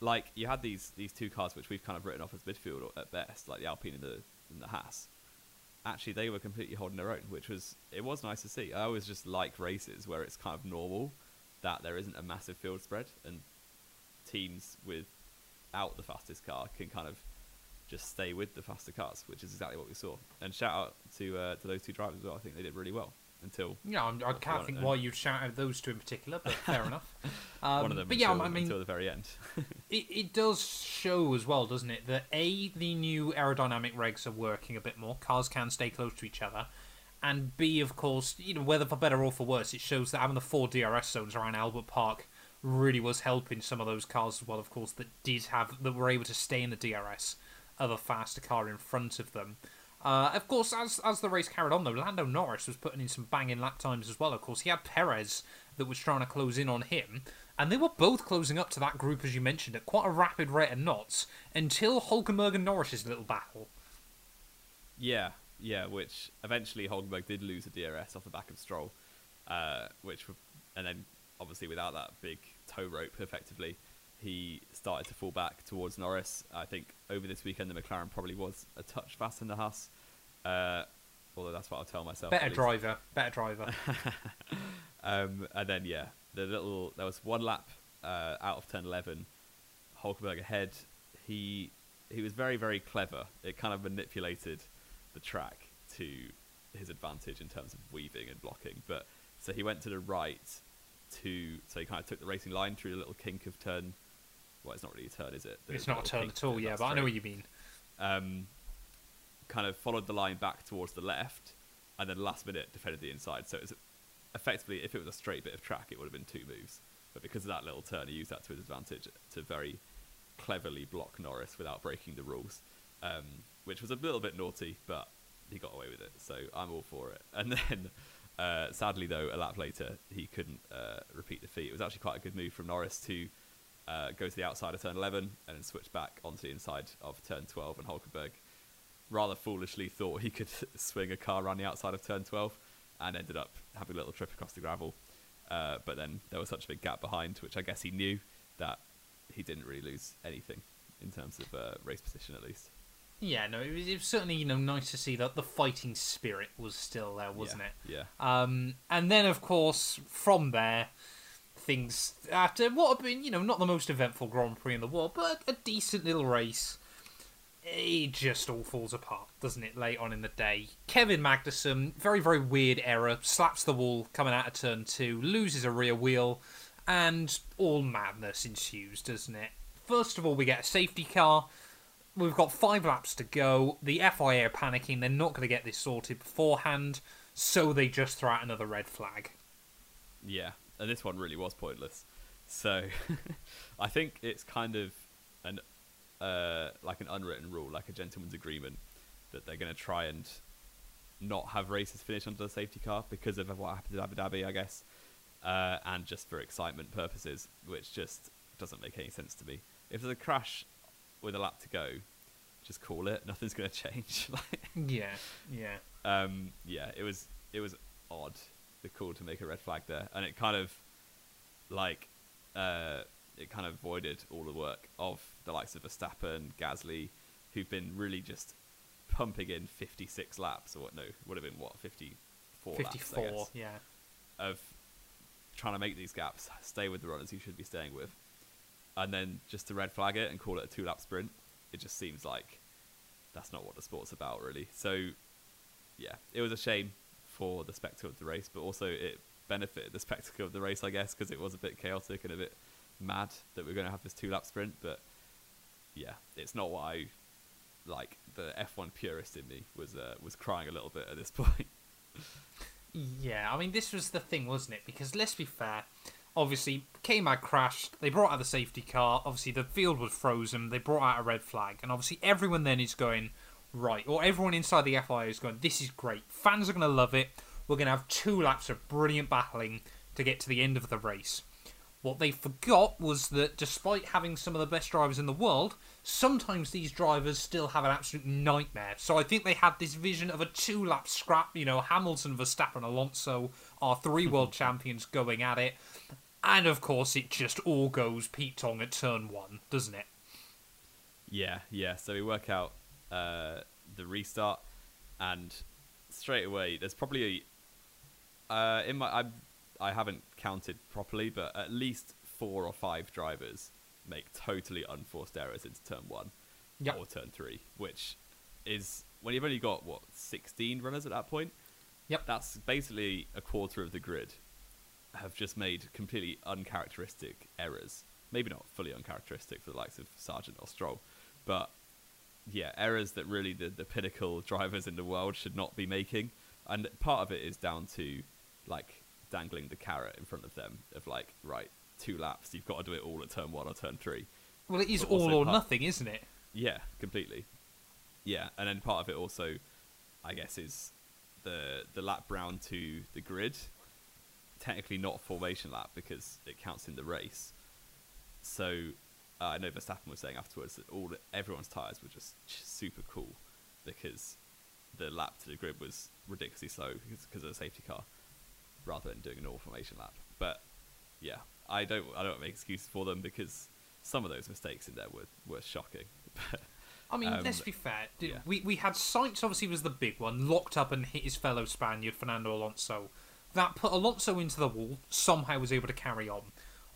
Like you had these these two cars, which we've kind of written off as midfield at best, like the Alpine and the and the Haas actually they were completely holding their own, which was it was nice to see. I always just like races where it's kind of normal that there isn't a massive field spread and teams without the fastest car can kind of just stay with the faster cars, which is exactly what we saw. And shout out to uh, to those two drivers as well. I think they did really well until Yeah, I'm, I can't one think why you'd shout out those two in particular, but fair enough. Um, one of them. But yeah, until, I mean, until the very end. it, it does show as well, doesn't it, that A, the new aerodynamic regs are working a bit more. Cars can stay close to each other. And B, of course, you know, whether for better or for worse, it shows that having the four DRS zones around Albert Park really was helping some of those cars as well, of course, that did have, that were able to stay in the DRS of a faster car in front of them. Uh, of course, as as the race carried on, though, Lando Norris was putting in some banging lap times as well. Of course, he had Perez that was trying to close in on him, and they were both closing up to that group, as you mentioned, at quite a rapid rate of knots until Hulkenberg and Norris's little battle. Yeah, yeah. Which eventually Hulkenberg did lose a DRS off the back of Stroll, uh, which and then obviously without that big tow rope, effectively, he started to fall back towards Norris. I think over this weekend the McLaren probably was a touch faster than the Haas, uh, although that's what I'll tell myself. Better driver, better driver. Um, and then yeah, the little there was one lap uh, out of turn eleven, Hulkenberg ahead. He he was very very clever. It kind of manipulated the track to his advantage in terms of weaving and blocking. But so he went to the right to so he kind of took the racing line through the little kink of turn. Well, it's not really a turn, is it? The it's not a turn at all, yeah, but I know what you mean. Um, kind of followed the line back towards the left, and then last minute defended the inside. So it's effectively, if it was a straight bit of track, it would have been two moves. But because of that little turn, he used that to his advantage to very cleverly block Norris without breaking the rules, um, which was a little bit naughty, but he got away with it. So I'm all for it. And then, uh, sadly though, a lap later, he couldn't uh, repeat the feat. It was actually quite a good move from Norris to uh, go to the outside of turn 11 and then switch back onto the inside of turn 12, and Hulkenberg rather foolishly thought he could swing a car around the outside of turn 12 and ended up having a little trip across the gravel. Uh, but then there was such a big gap behind, which I guess he knew that he didn't really lose anything in terms of uh, race position, at least. Yeah, no, it was, it was certainly you know nice to see that the fighting spirit was still there, wasn't yeah. it? Yeah. Um, and then of course from there, things after what have been you know not the most eventful Grand Prix in the world, but a decent little race. It just all falls apart, doesn't it? Late on in the day, Kevin Magnussen, very very weird error, slaps the wall coming out of turn two, loses a rear wheel, and all madness ensues, doesn't it? First of all, we get a safety car. We've got five laps to go. The FIA are panicking. They're not going to get this sorted beforehand, so they just throw out another red flag. Yeah, and this one really was pointless. So I think it's kind of an uh, like an unwritten rule, like a gentleman's agreement, that they're going to try and not have races finish under the safety car because of what happened in Abu Dhabi, I guess, uh, and just for excitement purposes, which just doesn't make any sense to me. If there's a crash with a lap to go, just call it. Nothing's going to change. like, Yeah, yeah. um, yeah, it was it was odd the call to make a red flag there, and it kind of like uh, it kind of voided all the work of the likes of Verstappen, Gasly, who've been really just pumping in 56 laps, or what? No, would have been what 54, laps, I 54, guess, yeah. of trying to make these gaps, stay with the runners you should be staying with, and then just to red flag it and call it a two lap sprint, it just seems like that's not what the sport's about, really. So, yeah, it was a shame for the spectacle of the race, but also it benefited the spectacle of the race, I guess, because it was a bit chaotic and a bit mad that we are going to have this two lap sprint. But yeah, it's not what I like. The F1 purist in me was uh, was crying a little bit at this point. Yeah, I mean, this was the thing, wasn't it? Because let's be fair. Obviously, K-Mag crashed. They brought out the safety car. Obviously, the field was frozen. They brought out a red flag. And obviously, everyone then is going, right, or everyone inside the FIA is going, this is great. Fans are going to love it. We're going to have two laps of brilliant battling to get to the end of the race. What they forgot was that despite having some of the best drivers in the world, sometimes these drivers still have an absolute nightmare. So I think they had this vision of a two lap scrap, you know, Hamilton, Verstappen, Alonso, our three world champions going at it. And of course, it just all goes Pete Tong at turn one, doesn't it? Yeah, yeah. So we work out uh, the restart, and straight away, there's probably a, uh, in my I I haven't counted properly, but at least four or five drivers make totally unforced errors into turn one Yep. or turn three, which is when you've only got what 16 runners at that point. Yep. That's basically a quarter of the grid have just made completely uncharacteristic errors. Maybe not fully uncharacteristic for the likes of Sargent or Stroll, but yeah, errors that really the, the pinnacle drivers in the world should not be making. And part of it is down to like dangling the carrot in front of them of like, right, two laps, you've got to do it all at turn one or turn three. Well, it is But all or part- nothing, isn't it? Yeah, completely. Yeah, and then part of it also, I guess, is the the lap round to the grid. Technically not a formation lap because it counts in the race. So uh, I know Verstappen was saying afterwards that all everyone's tires were just super cool because the lap to the grid was ridiculously slow because, of the safety car, rather than doing a normal formation lap. But yeah, I don't I don't make excuses for them because some of those mistakes in there were were shocking. I mean, Um, let's be fair. Yeah. We we had Sainz obviously was the big one, locked up and hit his fellow Spaniard Fernando Alonso. That put Alonso into the wall. Somehow was able to carry on.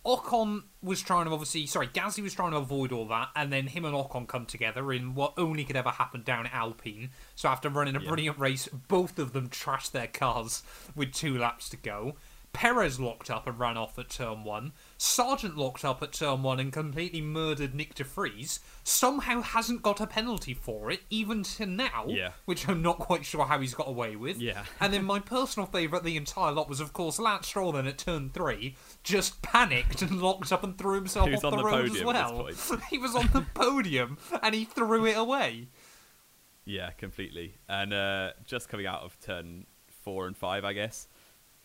Ocon was trying to obviously, sorry, Gasly was trying to avoid all that, and then him and Ocon come together in what only could ever happen down at Alpine. So after running a Yeah. brilliant race, both of them trashed their cars with two laps to go. Perez locked up and ran off at turn one. Sargent locked up at turn one and completely murdered Nick De Vries. Somehow hasn't got a penalty for it, even to now, Yeah. which I'm not quite sure how he's got away with. Yeah. And then my personal favourite the entire lot was, of course, Lance Stroll then at turn three, just panicked and locked up and threw himself Who's off on the, the road as well. he was on the podium and he threw it away. Yeah, completely. And uh, just coming out of turn four and five, I guess,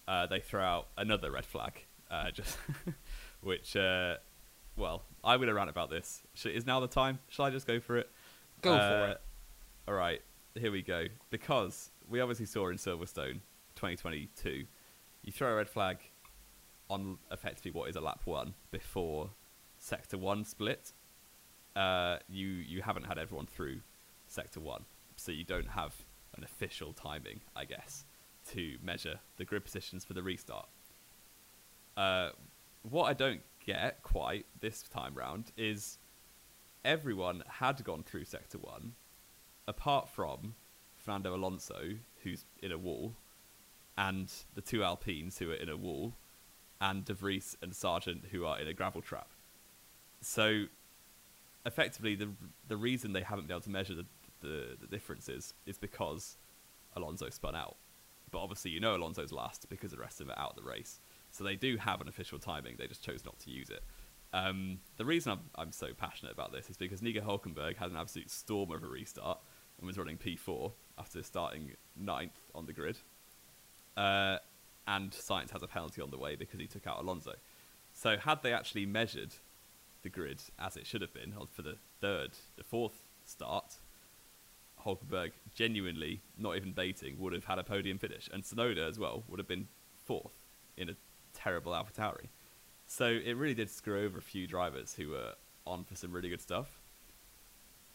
uh, they throw out another red flag. Uh, just which, uh, well, I'm going to rant about this. Is now the time? Shall I just go for it? Go for Uh, it. All right, here we go. Because we obviously saw in Silverstone 2022, you throw a red flag on effectively what is a lap one before sector one split. Uh, you you haven't had everyone through sector one, so you don't have an official timing, I guess, to measure the grid positions for the restart. Uh, what I don't get quite this time round is everyone had gone through sector one, apart from Fernando Alonso, who's in a wall, and the two Alpines who are in a wall, and De Vries and Sargent who are in a gravel trap. So, effectively, the the reason they haven't been able to measure the, the, the differences is because Alonso spun out. But obviously, you know Alonso's last because the rest of them are out of the race. So they do have an official timing. They just chose not to use it. Um, the reason I'm, I'm so passionate about this is because Nico Hulkenberg had an absolute storm of a restart and was running P4 after starting ninth on the grid. Uh, and Sainz has a penalty on the way because he took out Alonso. So had they actually measured the grid as it should have been for the third, the fourth start, Hulkenberg genuinely, not even baiting, would have had a podium finish, and Tsunoda as well would have been fourth in a terrible AlphaTauri. So it really did screw over a few drivers who were on for some really good stuff.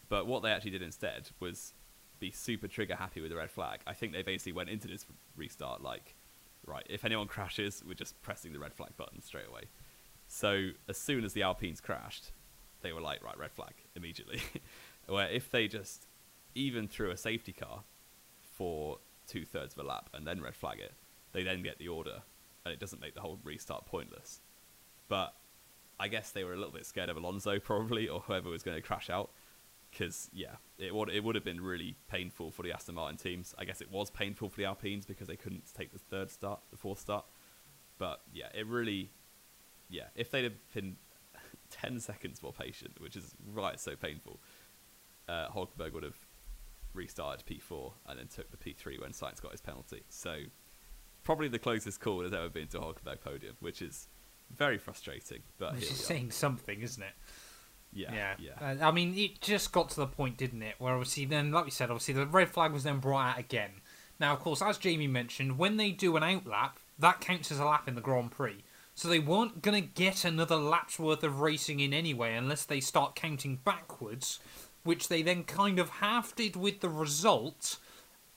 But what they actually did instead was be super trigger happy with the red flag. I think they basically went into this restart like, right, if anyone crashes, we're just pressing the red flag button straight away. So as soon as the Alpines crashed, they were like, right, red flag immediately. Where if they just even threw a safety car for two thirds of a lap and then red flag it, they then get the order, and it doesn't make the whole restart pointless. But I guess they were a little bit scared of Alonso probably, or whoever was going to crash out, because yeah, it would it would have been really painful for the Aston Martin teams. I guess it was painful for the Alpines because they couldn't take the third start, the fourth start. But yeah, it really, yeah, if they'd have been ten seconds more patient, which is right so painful, uh, would have restarted P4 and then took the P3 when Sainz got his penalty. So probably the closest call has ever been to Hulkenberg podium, which is very frustrating. But Which here is we are. saying something, isn't it? yeah, yeah. yeah, Uh, I mean, it just got to the point, didn't it? Where obviously, then, like we said, obviously the red flag was then brought out again. Now, of course, as Jamie mentioned, when they do an outlap, that counts as a lap in the Grand Prix. So they weren't going to get another lap's worth of racing in anyway unless they start counting backwards, which they then kind of half did with the result,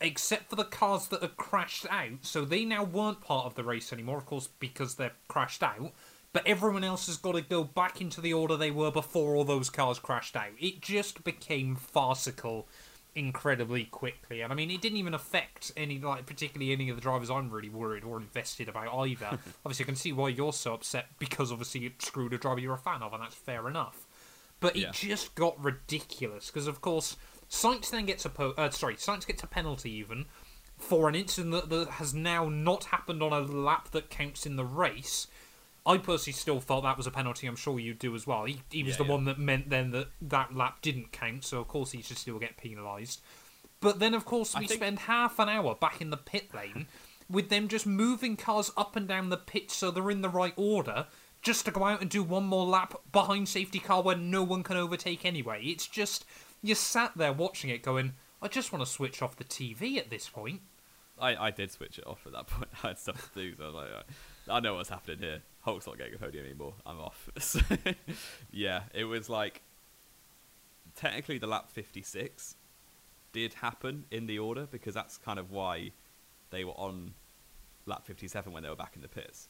except for the cars that had crashed out. So they now weren't part of the race anymore, of course, because they're crashed out. But everyone else has got to go back into the order they were before all those cars crashed out. It just became farcical incredibly quickly. And I mean, it didn't even affect any, like, particularly any of the drivers I'm really worried or invested about either. obviously, I can see why you're so upset because obviously it screwed a driver you're a fan of, and that's fair enough. But it Yeah. just got ridiculous because, of course, Sainz then gets a po- uh, sorry, Sainz gets a penalty even for an incident that, that has now not happened on a lap that counts in the race. I personally still felt that was a penalty. I'm sure you do as well. He, he was Yeah, the yeah. one that meant then that that lap didn't count, so of course he should still get penalised. But then, of course, we think- spend half an hour back in the pit lane with them just moving cars up and down the pitch so they're in the right order, just to go out and do one more lap behind safety car where no one can overtake anyway. It's just you sat there watching it, going, "I just want to switch off the TV at this point." I, I did switch it off at that point. I had stuff to do, so I was like, "Alright, I know what's happening here. Hulk's not getting a podium anymore. I'm off. So, yeah, it was like technically the lap 56 did happen in the order because that's kind of why they were on lap 57 when they were back in the pits.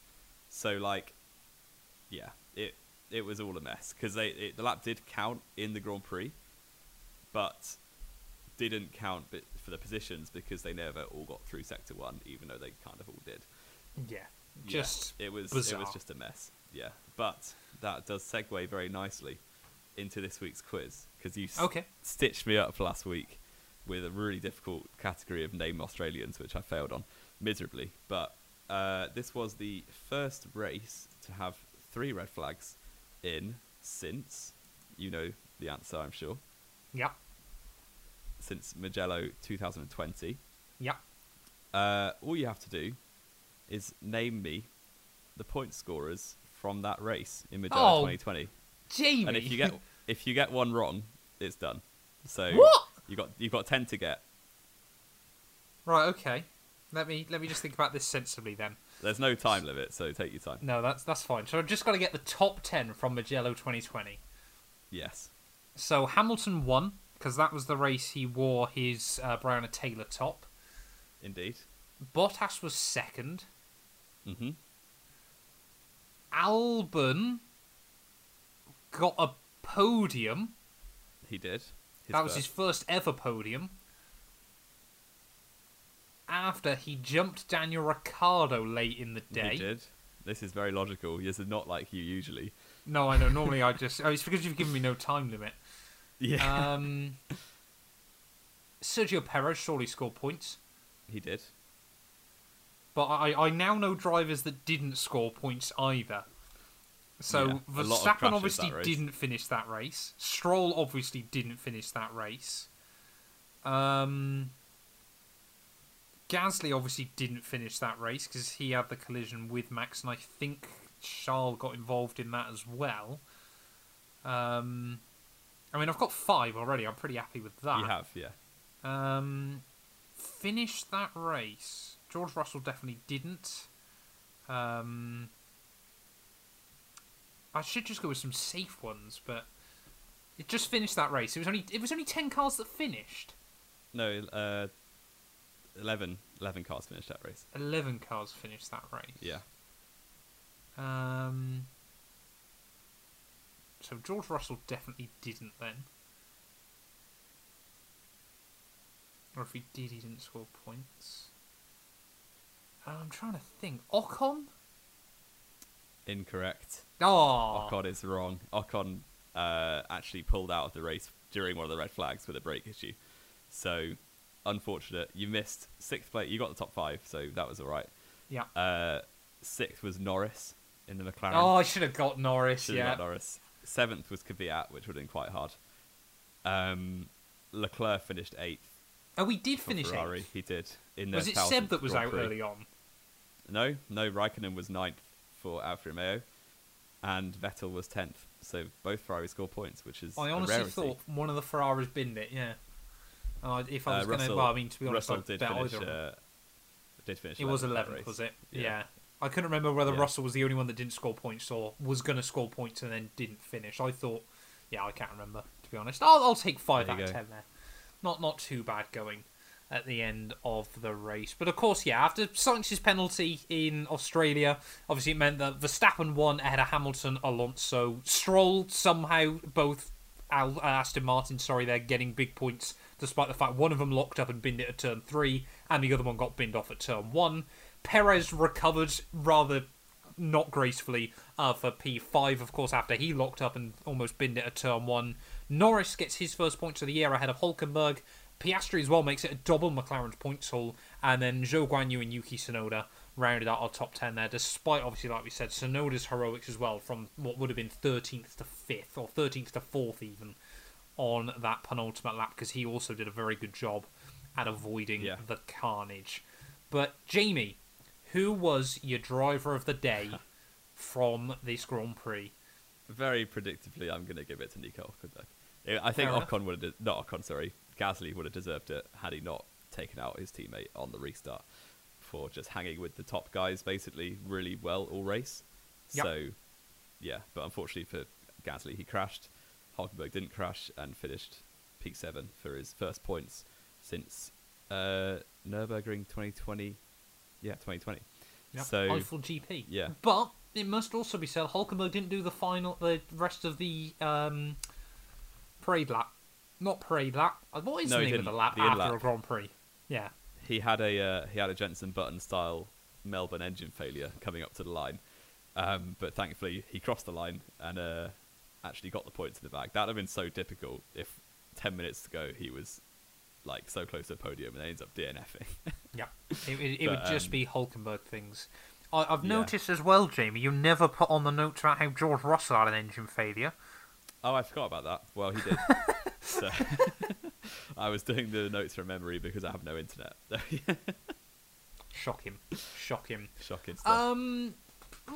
So like, yeah, it it was all a mess because they it, the lap did count in the Grand Prix, but didn't count for the positions because they never all got through sector one, even though they kind of all did. Yeah, Yeah, just it was it was just a mess. Yeah, but that does segue very nicely into this week's quiz because you s- Okay. stitched me up last week with a really difficult category of name Australians, which I failed on miserably. But uh, this was the first race to have three red flags in since you know the answer, I'm sure. Yeah, Since Mugello 2020. yeah. Uh, all you have to do is name me the point scorers from that race in Mugello Oh, 2020. Jamie. And if you get if you get one wrong, it's done. So What? you got you've got 10 to get. right, okay. Let me let me just think about this sensibly then. There's no time limit, so take your time. No, that's that's fine. So I've just got to get the top ten from Mugello 2020. Yes. So Hamilton won because that was the race he wore his uh, Breonna Taylor top. Indeed. Bottas was second. hmm Albon got a podium. He did. His that was his first ever podium. After he jumped Daniel Ricciardo late in the day. He did. This is very logical. This is not like you usually. No, I know. Normally I just. Oh, it's because you've given me no time limit. Yeah. Um, Sergio Perez surely scored points. he did. But I, I now know drivers that didn't score points either. So Yeah, a lot of Verstappen crashes obviously race. didn't finish that race. Stroll obviously didn't finish that race. Um, Gasly obviously didn't finish that race because he had the collision with Max, and I think Charles got involved in that as well. Um, I mean, I've got five already. I'm pretty happy with that. You have, yeah. Um, finished that race. George Russell definitely didn't. Um, I should just go with some safe ones, but it just finished that race. It was only it was only ten cars that finished. No, uh, 11, 11 cars finished that race. Eleven cars finished that race. Yeah. Um. So George Russell definitely didn't then. Or if he did, he didn't score points. I'm trying to think. Ocon? Incorrect. Oh, Ocon is wrong. Ocon uh, actually pulled out of the race during one of the red flags with a brake issue. So, unfortunate. You missed sixth place. You got the top five, so that was all right. yeah. Uh, sixth was Norris in the McLaren. Oh, I should have got Norris. Should've yeah. got Norris. Seventh was Kvyat, which would have been quite hard. Um, Leclerc finished eighth Oh, we did finish Ferrari. eighth. He did. In Was it Seb that was out early on? No, no. Raikkonen was ninth for Alfa Romeo, and Vettel was tenth. So both Ferrari scored points, which is I honestly thought one of the Ferraris binned it. Yeah. Uh, if I Uh, was going to, well, I mean, to be honest, Russell I'd did bet finish. either. Uh, did finish. It was 11th that 11th, was it? Yeah. Yeah. I couldn't remember whether Yeah. Russell was the only one that didn't score points or was going to score points and then didn't finish. I thought, yeah, I can't remember to be honest. I'll, I'll take five There out of ten there. Not not too bad going at the end of the race, but of course, yeah, after Sainz's penalty in Australia, obviously it meant that Verstappen won ahead of Hamilton, Alonso, Stroll somehow both. Al- uh, Aston Martin, sorry, they're getting big points despite the fact one of them locked up and binned it at turn three, and the other one got binned off at turn one. Perez recovered rather not gracefully uh, for P5, of course, after he locked up and almost binned it at turn one. Norris gets his first points of the year ahead of Hulkenberg. Piastri as well makes it a double McLaren's points haul, and then Zhou Guanyu and Yuki Tsunoda rounded out our top 10 there, despite, obviously, like we said, Tsunoda's heroics as well, from what would have been 13th to 5th, or 13th to 4th even, on that penultimate lap, because he also did a very good job at avoiding Yeah. the carnage. But, Jamie, who was your driver of the day from this Grand Prix? Very predictably, I'm going to give it to Nico Hulkenberg. I think Fair enough. Ocon would have, not Ocon, sorry, Gasly would have deserved it had he not taken out his teammate on the restart for just hanging with the top guys basically really well all race. Yep. So, yeah, but unfortunately for Gasly, he crashed. Hulkenberg didn't crash and finished P7 for his first points since uh, Nürburgring 2020. Yeah, 2020. Yep. So, Eiffel GP. yeah. But it must also be said Hulkenberg didn't do the final, the rest of the um, parade lap, not parade lap. uh, What is No, the name of the lap The after in-lap. a Grand Prix? Yeah, he had a uh, he had a Jensen Button style Melbourne engine failure coming up to the line, um, but thankfully he crossed the line and uh, actually got the points in the bag. That would have been so difficult if ten minutes to go he was like so close to the podium and ends up DNFing. yeah. It, it, it But, would just um, be Hulkenberg things. I, I've Yeah. noticed as well, Jamie. You never put on the notes about how George Russell had an engine failure. oh, I forgot about that. Well, he did. so I was doing the notes from memory because I have no internet. Shock him, shock him. Shocking stuff. Um,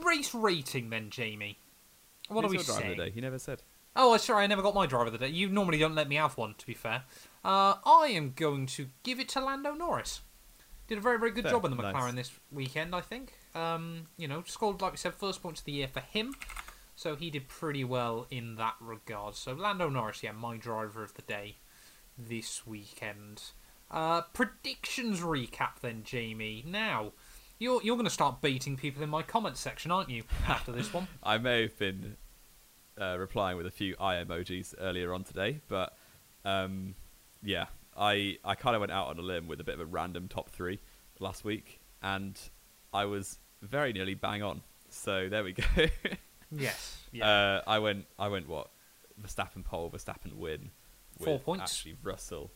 race rating then, Jamie. What Who's are we your driver saying? today? He never said. Oh, sorry, I never got my driver of the day. You normally don't let me have one, to be fair. Uh, I am going to give it to Lando Norris. Did a very, very good Fair, job in the nice. McLaren this weekend, I think. Um, you know, scored, like we said, first points of the year for him. So he did pretty well in that regard. So Lando Norris, yeah, my driver of the day this weekend. Uh, predictions recap then, Jamie. Now, you're you're going to start beating people in my comment section, aren't you? After this one. I may have been uh, replying with a few eye emojis earlier on today, but um, yeah, I I kind of went out on a limb with a bit of a random top three last week, and I was very nearly bang on. So there we go. Yes. Yeah. uh, I went I went what Verstappen pole, Verstappen win, Four points. Actually, Russell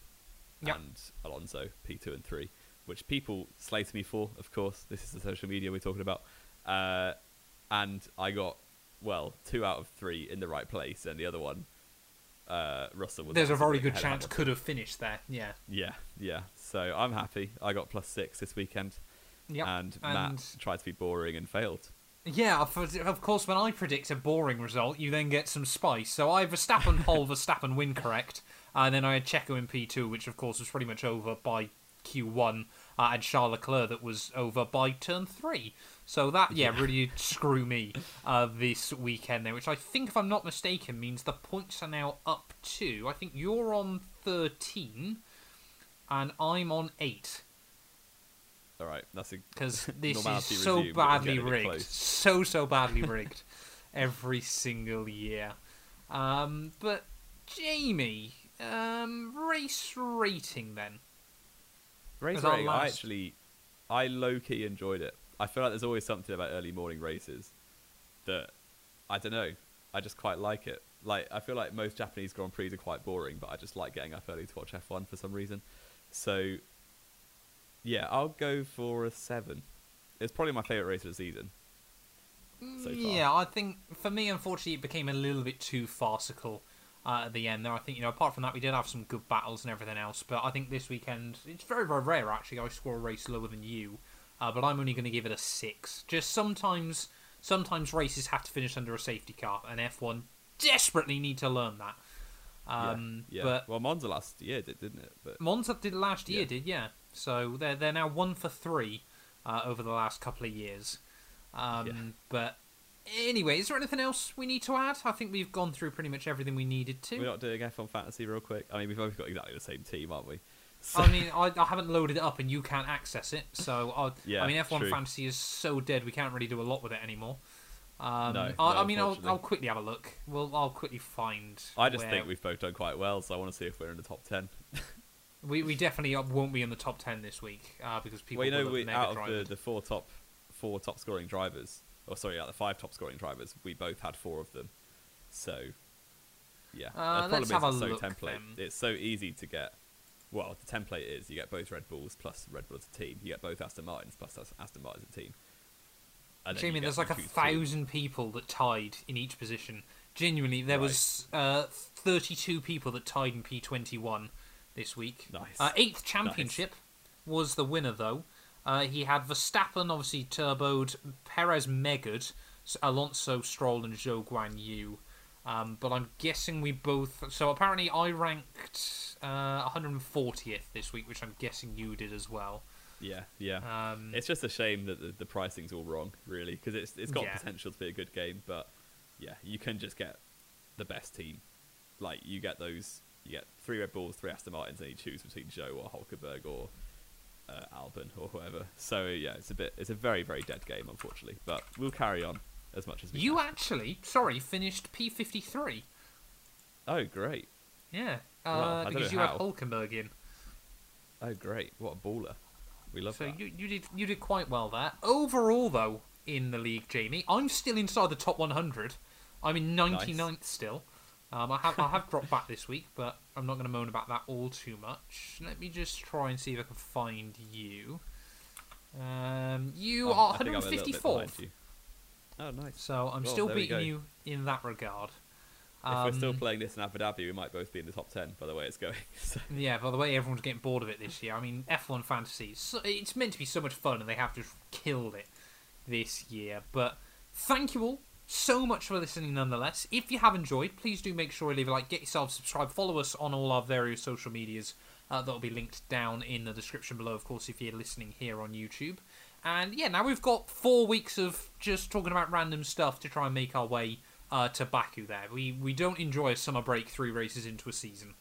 Yep. and Alonso P two and three, which people slated me for. Of course, this is the social media we're talking about, uh, and I got well two out of three in the right place, and the other one, uh, Russell was. There's a very good chance could have finished there. Yeah. Yeah, yeah. So I'm happy. I got plus six this weekend, Yep. and, and- Matt tried to be boring and failed. Yeah, of course, when I predict a boring result, you then get some spice. So I Verstappen pole, Verstappen win correct, and then I had Checo in P2, which of course was pretty much over by Q1, uh, and Charles Leclerc that was over by turn 3. So that, yeah, really screw me uh, this weekend there, which I think, if I'm not mistaken, means the points are now up to, I think you're on 13, and I'm on 8. All right, that's a because this is so badly getting a bit rigged, close. so so badly rigged, every single year. Um, but Jamie, um, race rating then. Race As. I actually, I low key enjoyed it. I feel like there's always something about early morning races that I don't know. I just quite like it. Like I feel like most Japanese Grand Prix are quite boring, but I just like getting up early to watch F1 for some reason. So, yeah, I'll go for a seven. It's probably my favorite race of the season. so. Yeah, I think for me, unfortunately, it became a little bit too farcical uh, at the end there. I think you know, apart from that, we did have some good battles and everything else. But I think this weekend, it's very very rare actually. I score a race lower than you, uh, but I'm only going to give it a six. Just sometimes, sometimes races have to finish under a safety car, and F1 desperately need to learn that. Um, yeah, yeah. But well, Monza last year did, didn't it? But Monza did last year, Yeah. did yeah. So they're they're now one for three uh, over the last couple of years. Um, Yeah. But anyway, is there anything else we need to add? I think we've gone through pretty much everything we needed to. we're not doing F1 fantasy real quick. I mean, we've both got exactly the same team, aren't we? So, I mean, I, I haven't loaded it up and you can't access it. So I, Yeah, I mean, F1 true. Fantasy is so dead we can't really do a lot with it anymore. Um, No, I, no, I mean, I'll. I'll quickly have a look. Well, I'll quickly find. I just where- think we've both done quite well, so I want to see if we're in the top ten. we we definitely won't be in the top ten this week uh, because people well, you know, we, out of the, the four top four top scoring drivers, or sorry, out of the five top scoring drivers, we both had four of them. So, yeah. Uh, the let's problem have is a it's so look template. then. It's so easy to get. Well, the template is you get both Red Bulls plus Red Bull as a team. You get both Aston Martins plus Aston Martin as a team. And Jamie, there's like a two- thousand people that tied in each position. Genuinely, there Right. was uh, 32 people that tied in P21 this week. Nice. Uh, eighth championship was the winner, though. Uh, he had Verstappen, obviously turboed, Perez megaed, Alonso, Stroll, and Zhou Guanyu. Um, but I'm guessing we both. So apparently, I ranked uh, 140th this week, which I'm guessing you did as well. Yeah, yeah. Um, It's just a shame that the, the pricing's all wrong, really, because it's it's got Yeah. potential to be a good game, but yeah, you can just get the best team. Like you get those, you get three Red Bulls, three Aston Martins, and you choose between Zhou or Hulkenberg or uh, Albon or whoever. So yeah, it's a bit, it's a very very dead game, unfortunately. But we'll carry on. as much as we You can. actually, sorry, finished P53. Oh, great. Yeah, uh, because you how. had Hulkenberg in. Oh, great. What a baller. We love So that. you, you did you did quite well there. Overall, though, in the league, Jamie, I'm still inside the top 100. I'm in 99th still. Um, I have I have dropped back this week, but I'm not going to moan about that all too much. Let me just try and see if I can find you. Um, you I'm- are I think I'm a little bit 154th, you. Oh, nice. so I'm Well, still beating you in that regard. if we're still Um, playing this in Abu Dhabi, we might both be in the top 10 by the way it's going. so, Yeah, by the way, everyone's getting bored of it this year. I mean, F1 Fantasy, so, it's meant to be so much fun, and they have just killed it this year. But thank you all so much for listening nonetheless. If you have enjoyed, please do make sure you leave a like, get yourself subscribed, follow us on all our various social medias. Uh, that'll be linked down in the description below, of course, if you're listening here on YouTube. And yeah, now we've got four weeks of just talking about random stuff to try and make our way uh, to Baku there. We, we don't enjoy a summer break three races into a season.